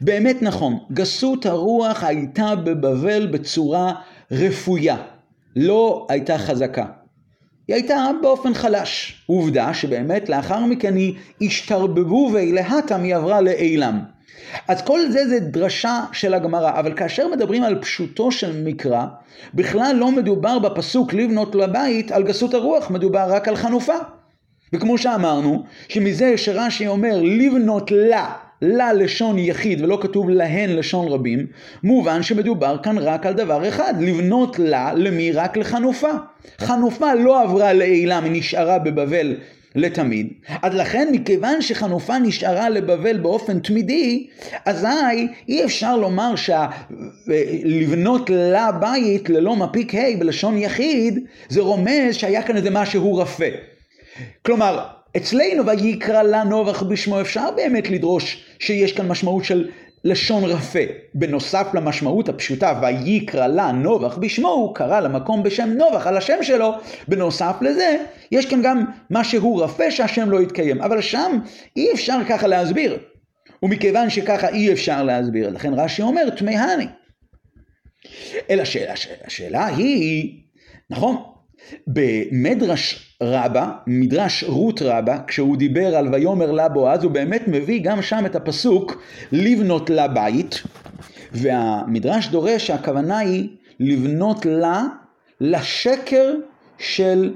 באמת נכון, גסות הרוח הייתה בבבל בצורה רפויה, לא הייתה חזקה. היא הייתה באופן חלש. עובדה שבאמת לאחר מכן היא השתרבבו ואילהתם היא עברה לאילם. אז כל זה זה דרשה של הגמרא, אבל כאשר מדברים על פשוטו של מקרא, בכלל לא מדובר בפסוק לבנות לבית על גסות הרוח, מדובר רק על חנופה. וכמו שאמרנו, שמזה שרש"י אומר לבנות לה, לה לשון יחיד ולא כתוב להן לשון רבים, מובן שמדובר כאן רק על דבר אחד, לבנות לה, למי? רק לחנופה. חנופה לא עברה לעילה, היא נשארה בבבל לתמיד. אז לכן מכיוון שחנופה נשארה לבבל באופן תמידי, אזי אי אפשר לומר שלבנות לה בית ללא מפיק ה' בלשון יחיד, זה רומז שהיה כאן איזה משהו רפה. כלומר, אצלנו ויקרא לה נובח בשמו אפשר באמת לדרוש שיש כאן משמעות של לשון רפה. בנוסף למשמעות הפשוטה, ויקרא לה נובח בשמו, הוא קרא למקום בשם נובח על השם שלו. בנוסף לזה, יש כאן גם משהו רפה שהשם לא יתקיים. אבל שם אי אפשר ככה להסביר. ומכיוון שככה אי אפשר להסביר, לכן רש"י אומר, תמהני. אלא השאלה, השאלה היא, נכון, במדרש רבה, מדרש רות רבה, כשהוא דיבר על ויאמר לה בועז, הוא באמת מביא גם שם את הפסוק לבנות לה בית, והמדרש דורש שהכוונה היא לבנות לה לשקר של,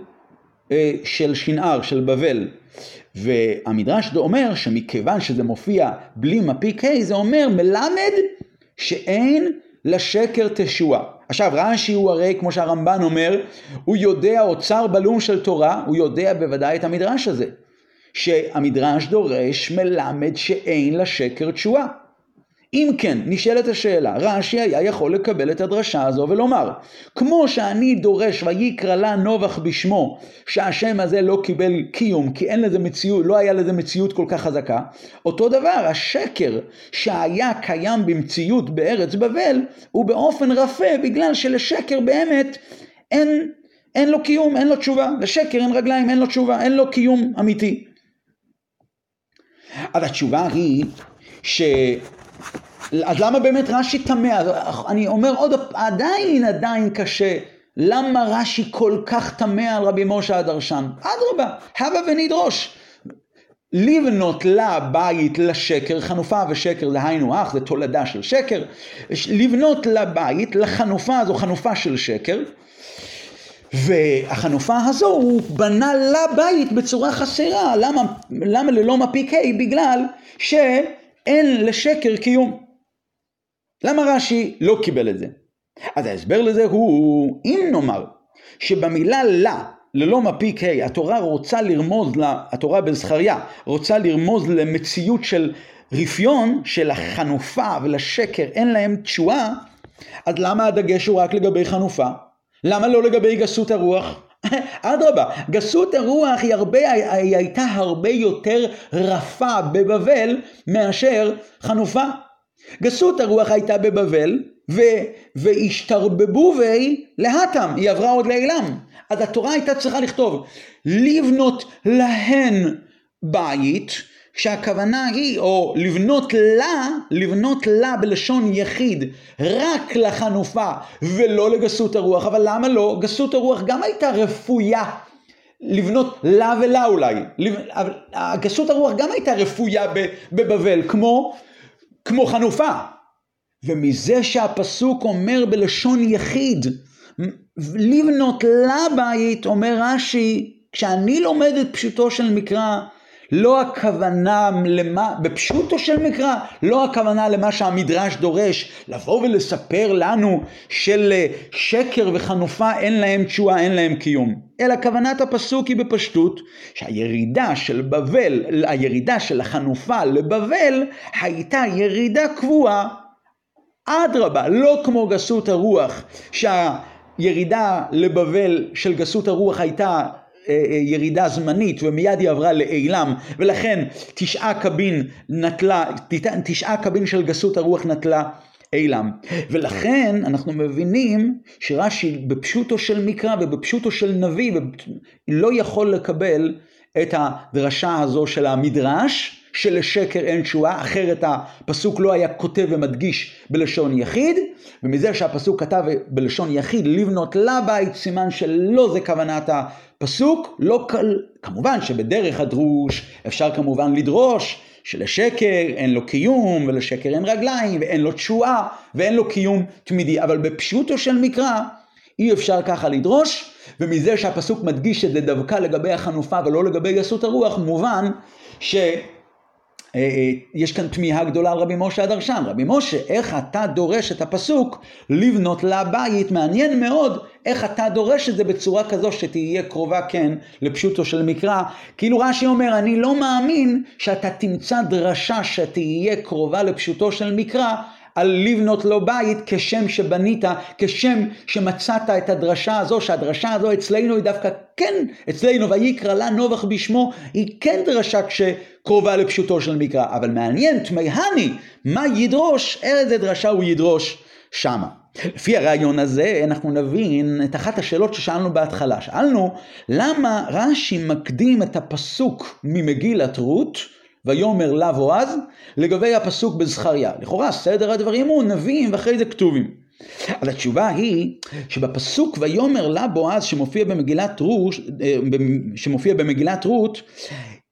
אה, של שנער, של בבל. והמדרש אומר שמכיוון שזה מופיע בלי מפיק ה', זה אומר מלמד שאין לשקר תשועה. עכשיו רש"י הוא הרי כמו שהרמב"ן אומר, הוא יודע אוצר בלום של תורה, הוא יודע בוודאי את המדרש הזה. שהמדרש דורש מלמד שאין לשקר תשועה. אם כן, נשאלת השאלה, רש"י היה יכול לקבל את הדרשה הזו ולומר, כמו שאני דורש ויקרא לה נובח בשמו, שהשם הזה לא קיבל קיום, כי אין לזה מציאות, לא היה לזה מציאות כל כך חזקה, אותו דבר, השקר שהיה קיים במציאות בארץ בבל, הוא באופן רפה, בגלל שלשקר באמת אין, אין לו קיום, אין לו תשובה, לשקר אין רגליים, אין לו תשובה, אין לו קיום אמיתי. אז התשובה היא ש... אז למה באמת רש"י טמא? אני אומר עוד, עדיין עדיין קשה. למה רש"י כל כך טמא על רבי משה הדרשן? אדרבה, הבה ונדרוש. לבנות לה בית לשקר, חנופה ושקר זה היינו אח, זה תולדה של שקר, לבנות לה בית לחנופה הזו, חנופה של שקר, והחנופה הזו הוא בנה לה בית בצורה חסרה, למה, למה ללא מפיק ה'? בגלל שאין לשקר קיום. למה רש"י לא קיבל את זה? אז ההסבר לזה הוא, אם נאמר שבמילה לה ללא מפיק ה', התורה רוצה לרמוז, לה, התורה בזכריה רוצה לרמוז למציאות של רפיון, של החנופה ולשקר אין להם תשואה, אז למה הדגש הוא רק לגבי חנופה? למה לא לגבי גסות הרוח? אדרבה, גסות הרוח היא, הרבה, היא הייתה הרבה יותר רפה בבבל מאשר חנופה. גסות הרוח הייתה בבבל, ו, והשתרבבו והיא להתם, היא עברה עוד לעילם. אז התורה הייתה צריכה לכתוב, לבנות להן בית, שהכוונה היא, או לבנות לה, לבנות לה בלשון יחיד, רק לחנופה ולא לגסות הרוח, אבל למה לא? גסות הרוח גם הייתה רפויה. לבנות לה ולה אולי, אבל גסות הרוח גם הייתה רפויה בבבל, כמו, כמו חנופה. ומזה שהפסוק אומר בלשון יחיד, לבנות לה בית, אומר רש"י, כשאני לומד את פשוטו של מקרא, לא הכוונה למה, בפשוטו של מקרא, לא הכוונה למה שהמדרש דורש, לבוא ולספר לנו של שקר וחנופה אין להם תשואה, אין להם קיום. אלא כוונת הפסוק היא בפשטות, שהירידה של בבל, הירידה של החנופה לבבל, הייתה ירידה קבועה. אדרבה, לא כמו גסות הרוח, שהירידה לבבל של גסות הרוח הייתה אה, אה, ירידה זמנית ומיד היא עברה לעילם ולכן תשעה קבין נטלה, תשעה קבין של גסות הרוח נטלה אילם. ולכן אנחנו מבינים שרש"י בפשוטו של מקרא ובפשוטו של נביא לא יכול לקבל את הדרשה הזו של המדרש שלשקר אין תשואה, אחרת הפסוק לא היה כותב ומדגיש בלשון יחיד, ומזה שהפסוק כתב בלשון יחיד לבנות לבית, סימן שלא זה כוונת הפסוק, לא, כמובן שבדרך הדרוש אפשר כמובן לדרוש שלשקר אין לו קיום ולשקר אין רגליים ואין לו תשואה ואין לו קיום תמידי, אבל בפשוטו של מקרא אי אפשר ככה לדרוש, ומזה שהפסוק מדגיש את זה דווקא לגבי החנופה ולא לגבי גסות הרוח, מובן ש... אה, אה, יש כאן תמיהה גדולה על רבי משה הדרשן. רבי משה, איך אתה דורש את הפסוק לבנות לה בית? מעניין מאוד איך אתה דורש את זה בצורה כזו שתהיה קרובה כן לפשוטו של מקרא. כאילו רש"י אומר, אני לא מאמין שאתה תמצא דרשה שתהיה קרובה לפשוטו של מקרא, על לבנות לו בית כשם שבנית, כשם שמצאת את הדרשה הזו, שהדרשה הזו אצלנו היא דווקא כן, אצלנו ויקרא לה נובח בשמו, היא כן דרשה שקרובה לפשוטו של מקרא, אבל מעניין, תמהני, מה ידרוש, איזה דרשה הוא ידרוש שמה. לפי הרעיון הזה אנחנו נבין את אחת השאלות ששאלנו בהתחלה. שאלנו למה רש"י מקדים את הפסוק ממגילת רות ויאמר לה בועז, לגבי הפסוק בזכריה. לכאורה סדר הדברים הוא נביאים ואחרי זה כתובים. אבל התשובה היא שבפסוק ויאמר לה בועז שמופיע במגילת רות, אה, שמופיע במגילת רות,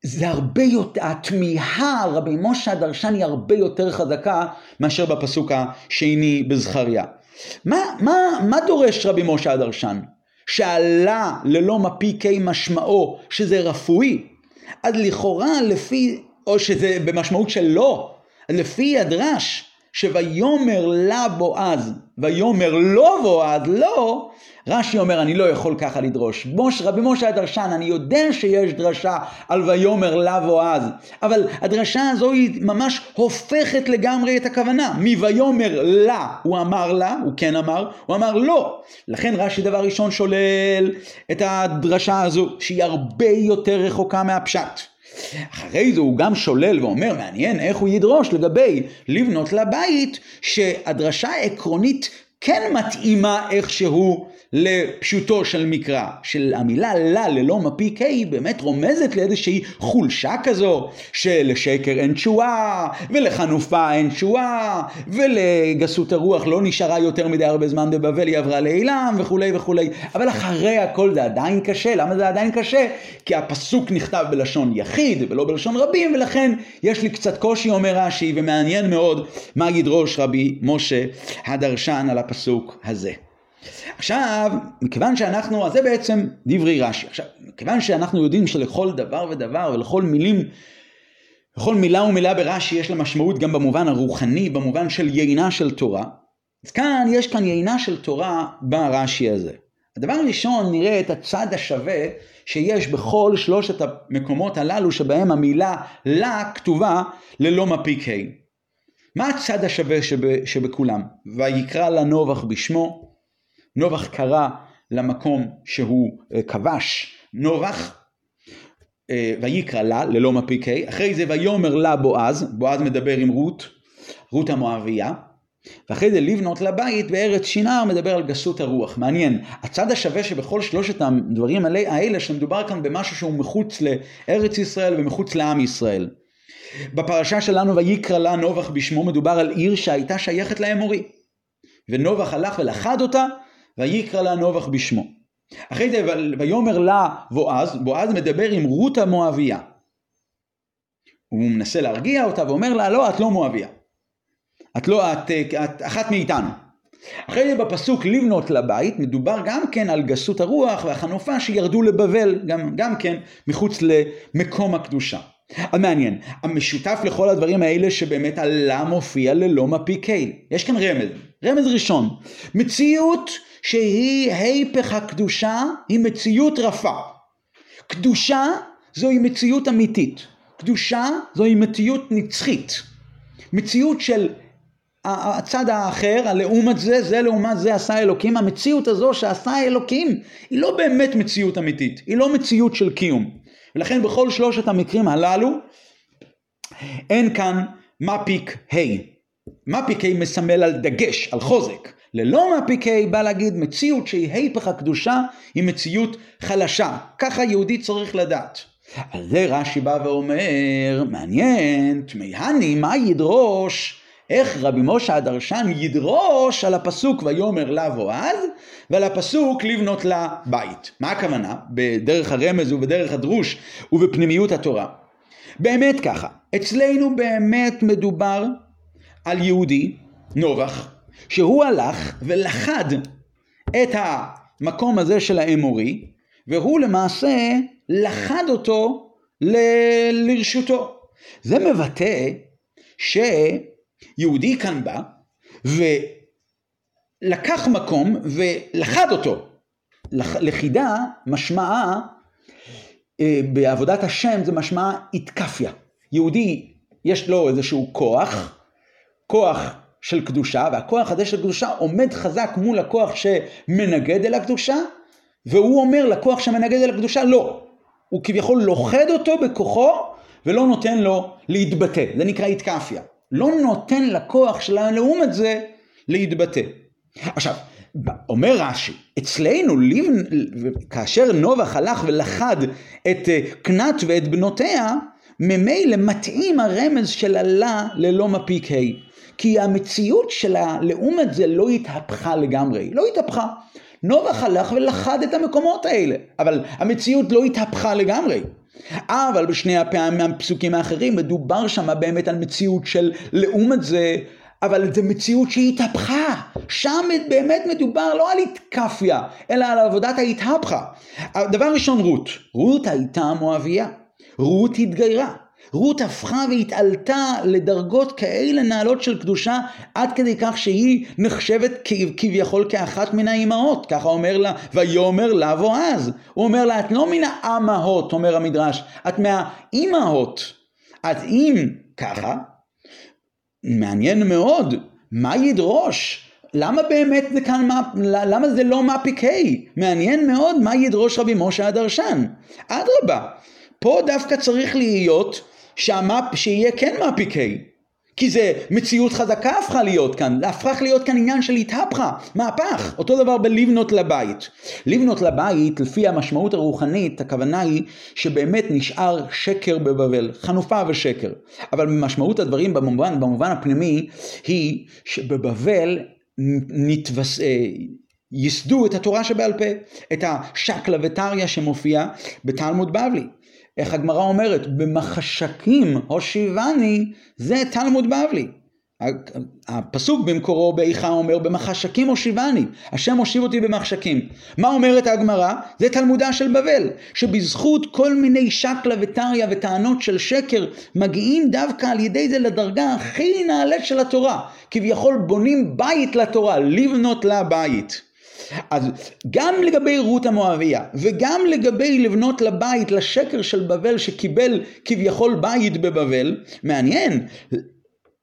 זה הרבה יותר, התמיהה על רבי משה הדרשן היא הרבה יותר חזקה מאשר בפסוק השני בזכריה. מה, מה, מה דורש רבי משה הדרשן? שעלה ללא מפיקי משמעו שזה רפואי, אז לכאורה לפי או שזה במשמעות של לא. לפי הדרש, שויאמר לה בועז, ויאמר לא בועז, לא, רש"י אומר, אני לא יכול ככה לדרוש. מוש, רבי משה הדרשן, אני יודע שיש דרשה על ויאמר לה בועז, אבל הדרשה הזו היא ממש הופכת לגמרי את הכוונה. מויאמר לה, הוא אמר לה, הוא כן אמר, הוא אמר לא. לכן רש"י דבר ראשון שולל את הדרשה הזו, שהיא הרבה יותר רחוקה מהפשט. אחרי זה הוא גם שולל ואומר, מעניין איך הוא ידרוש לגבי לבנות לבית, שהדרשה העקרונית כן מתאימה איכשהו לפשוטו של מקרא, של המילה לה ללא מפיק ה' היא באמת רומזת לאיזושהי חולשה כזו, שלשקר אין תשואה, ולחנופה אין תשואה, ולגסות הרוח לא נשארה יותר מדי הרבה זמן בבבל, היא עברה לעילם וכולי וכולי. אבל אחרי הכל זה עדיין קשה, למה זה עדיין קשה? כי הפסוק נכתב בלשון יחיד ולא בלשון רבים, ולכן יש לי קצת קושי, אומר רש"י, ומעניין מאוד מה ידרוש רבי משה הדרשן על הפסוק הזה. עכשיו, מכיוון שאנחנו, אז זה בעצם דברי רש"י. עכשיו, מכיוון שאנחנו יודעים שלכל דבר ודבר ולכל מילים, לכל מילה ומילה ברש"י יש לה משמעות גם במובן הרוחני, במובן של יינה של תורה, אז כאן, יש כאן יינה של תורה ברש"י הזה. הדבר הראשון, נראה את הצד השווה שיש בכל שלושת המקומות הללו שבהם המילה לה כתובה ללא מפיק ה'. מה הצד השווה שב, שבכולם? ויקרא לנובח בשמו, נובח קרא למקום שהוא אה, כבש, נובח, אה, ויקרא לה, ללא מפיק ה', אחרי זה ויאמר לה בועז, בועז מדבר עם רות, רות המואביה, ואחרי זה לבנות לבית בארץ שנער מדבר על גסות הרוח. מעניין, הצד השווה שבכל שלושת הדברים האלה שמדובר כאן במשהו שהוא מחוץ לארץ ישראל ומחוץ לעם ישראל. בפרשה שלנו ויקרא לה נובח בשמו מדובר על עיר שהייתה שייכת לאמורי. ונובח הלך ולכד אותה ויקרא לה נובח בשמו. אחרי זה ויאמר לה בועז, בועז מדבר עם רות המואביה. הוא מנסה להרגיע אותה ואומר לה לא את לא מואביה. את לא, את, את אחת מאיתנו. אחרי זה בפסוק לבנות לבית מדובר גם כן על גסות הרוח והחנופה שירדו לבבל גם, גם כן מחוץ למקום הקדושה. אז מעניין, המשותף לכל הדברים האלה שבאמת הלה מופיע ללא מפיק ה'. יש כאן רמז, רמז ראשון, מציאות שהיא היפך הקדושה היא מציאות רפה. קדושה זוהי מציאות אמיתית, קדושה זוהי מציאות נצחית, מציאות של הצד האחר, הלעומת זה, זה לעומת זה עשה אלוקים, המציאות הזו שעשה אלוקים היא לא באמת מציאות אמיתית, היא לא מציאות של קיום. ולכן בכל שלושת המקרים הללו אין כאן מפיק ה'. מפיק ה' מסמל על דגש, על חוזק. ללא מפיק ה' בא להגיד מציאות שהיא היפך הקדושה היא מציאות חלשה. ככה יהודי צריך לדעת. על זה רש"י בא ואומר, מעניין, תמהני, מה ידרוש? איך רבי משה הדרשן ידרוש על הפסוק ויאמר לה בועז ועל הפסוק לבנות לה בית. מה הכוונה? בדרך הרמז ובדרך הדרוש ובפנימיות התורה. באמת ככה, אצלנו באמת מדובר על יהודי, נובח, שהוא הלך ולכד את המקום הזה של האמורי, והוא למעשה לכד אותו ל- לרשותו. זה מבטא שיהודי כאן בא ולקח מקום ולכד אותו. לכידה משמעה, אה, בעבודת השם זה משמעה איתקפיה. יהודי יש לו איזשהו כוח, כוח של קדושה, והכוח הזה של קדושה עומד חזק מול הכוח שמנגד אל הקדושה, והוא אומר לכוח שמנגד אל הקדושה לא. הוא כביכול לוכד אותו בכוחו ולא נותן לו להתבטא. זה נקרא איתקפיה. לא נותן לכוח של הלעומת זה להתבטא. עכשיו, אומר רש"י, אצלנו, ליבן, כאשר נובח הלך ולכד את אה, קנת ואת בנותיה, ממילא מתאים הרמז של הלה ללא מפיק ה'. כי המציאות שלה, לעומת זה, לא התהפכה לגמרי. לא התהפכה. נובח הלך ולכד את המקומות האלה, אבל המציאות לא התהפכה לגמרי. אבל בשני הפעמים הפסוקים האחרים מדובר שם באמת על מציאות של לעומת זה, אבל זו מציאות שהתהפכה. שם באמת מדובר לא על התקפיה, אלא על עבודת ההתהפכה. דבר ראשון רות, רות הייתה מואביה. רות התגיירה. רות הפכה והתעלתה לדרגות כאלה נעלות של קדושה עד כדי כך שהיא נחשבת כביכול כאחת מן האימהות. ככה אומר לה ויאמר לה בועז. הוא אומר לה את לא מן האמהות אומר המדרש. את מהאימהות אז אם ככה מעניין מאוד מה ידרוש? למה באמת זה כאן, למה זה לא מפיק ה'? מעניין מאוד מה ידרוש רבי משה הדרשן. אדרבה, פה דווקא צריך להיות שהמפ, שיהיה כן ה'. כי זה מציאות חזקה הפכה להיות כאן, הפך להיות כאן עניין של התהפכה, מהפך. אותו דבר בלבנות לבית. לבנות לבית, לפי המשמעות הרוחנית, הכוונה היא שבאמת נשאר שקר בבבל, חנופה ושקר. אבל במשמעות הדברים במובן, במובן הפנימי, היא שבבבל נתבס... אה, ייסדו את התורה שבעל פה, את השקלא וטריא שמופיע בתלמוד בבלי. איך הגמרא אומרת, במחשקים הושיבני זה תלמוד בבלי. הפסוק במקורו באיכה אומר במחשקים הושיבני, השם הושיב אותי במחשקים. מה אומרת הגמרא? זה תלמודה של בבל, שבזכות כל מיני שקלא וטריא וטענות של שקר מגיעים דווקא על ידי זה לדרגה הכי נעלית של התורה. כביכול בונים בית לתורה, לבנות לה בית. אז גם לגבי רות המואביה וגם לגבי לבנות לבית לשקר של בבל שקיבל כביכול בית בבבל, מעניין.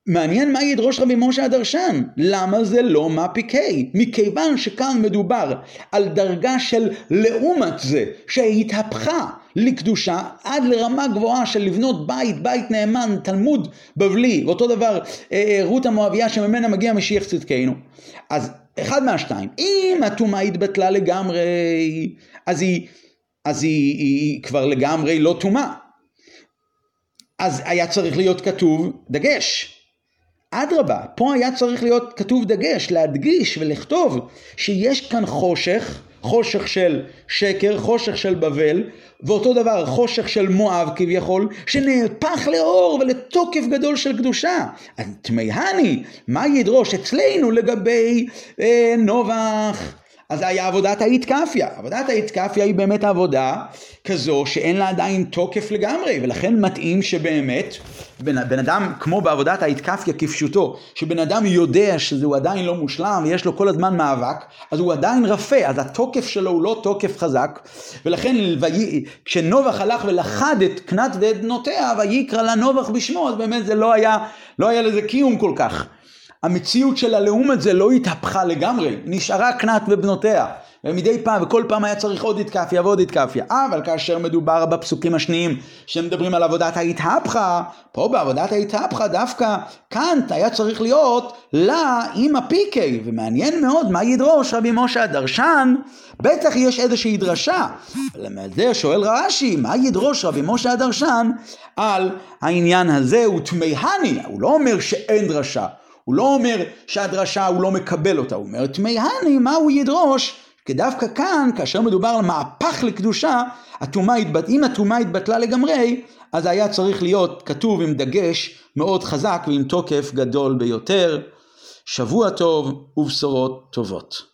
מעניין מה ידרוש רבי משה הדרשן, למה זה לא מה פיקי? מכיוון שכאן מדובר על דרגה של לעומת זה, שהתהפכה לקדושה עד לרמה גבוהה של לבנות בית, בית נאמן, תלמוד בבלי, ואותו דבר אה, אה, רות המואביה שממנה מגיע משיח צדקנו. אז אחד מהשתיים, אם הטומאה התבטלה לגמרי, אז היא, אז היא, היא כבר לגמרי לא טומאה. אז היה צריך להיות כתוב דגש. אדרבה, פה היה צריך להיות כתוב דגש, להדגיש ולכתוב שיש כאן חושך, חושך של שקר, חושך של בבל, ואותו דבר חושך של מואב כביכול, שנהפך לאור ולתוקף גדול של קדושה. אז תמהני, מה ידרוש אצלנו לגבי אה, נובח? אז זה היה עבודת האיתקפיה. עבודת האיתקפיה היא באמת עבודה כזו שאין לה עדיין תוקף לגמרי, ולכן מתאים שבאמת בן, בן אדם, כמו בעבודת האיתקפיה כפשוטו, שבן אדם יודע שהוא עדיין לא מושלם ויש לו כל הזמן מאבק, אז הוא עדיין רפה, אז התוקף שלו הוא לא תוקף חזק, ולכן. כשנובח הלך ולכד את קנת ועדנותיה, ויקרא לה נובח בשמו, אז באמת זה לא היה, לא היה לזה קיום כל כך. המציאות של הלעומת זה לא התהפכה לגמרי, נשארה קנת ובנותיה. ומדי פעם, וכל פעם היה צריך עוד התקפיה ועוד התקפיה. אבל כאשר מדובר בפסוקים השניים שמדברים על עבודת ההתהפכה, פה בעבודת ההתהפכה דווקא קאנט היה צריך להיות לה עם הפיקי. ומעניין מאוד מה ידרוש רבי משה הדרשן, בטח יש איזושהי דרשה. זה שואל רש"י, מה ידרוש רבי משה הדרשן על העניין הזה, הוא תמהני, הוא לא אומר שאין דרשה. הוא לא אומר שהדרשה הוא לא מקבל אותה, הוא אומר תמהני מה הוא ידרוש כי דווקא כאן, כאשר מדובר על מהפך לקדושה, הטומאה התבט... אם הטומאה התבטלה לגמרי, אז היה צריך להיות כתוב עם דגש מאוד חזק ועם תוקף גדול ביותר. שבוע טוב ובשורות טובות.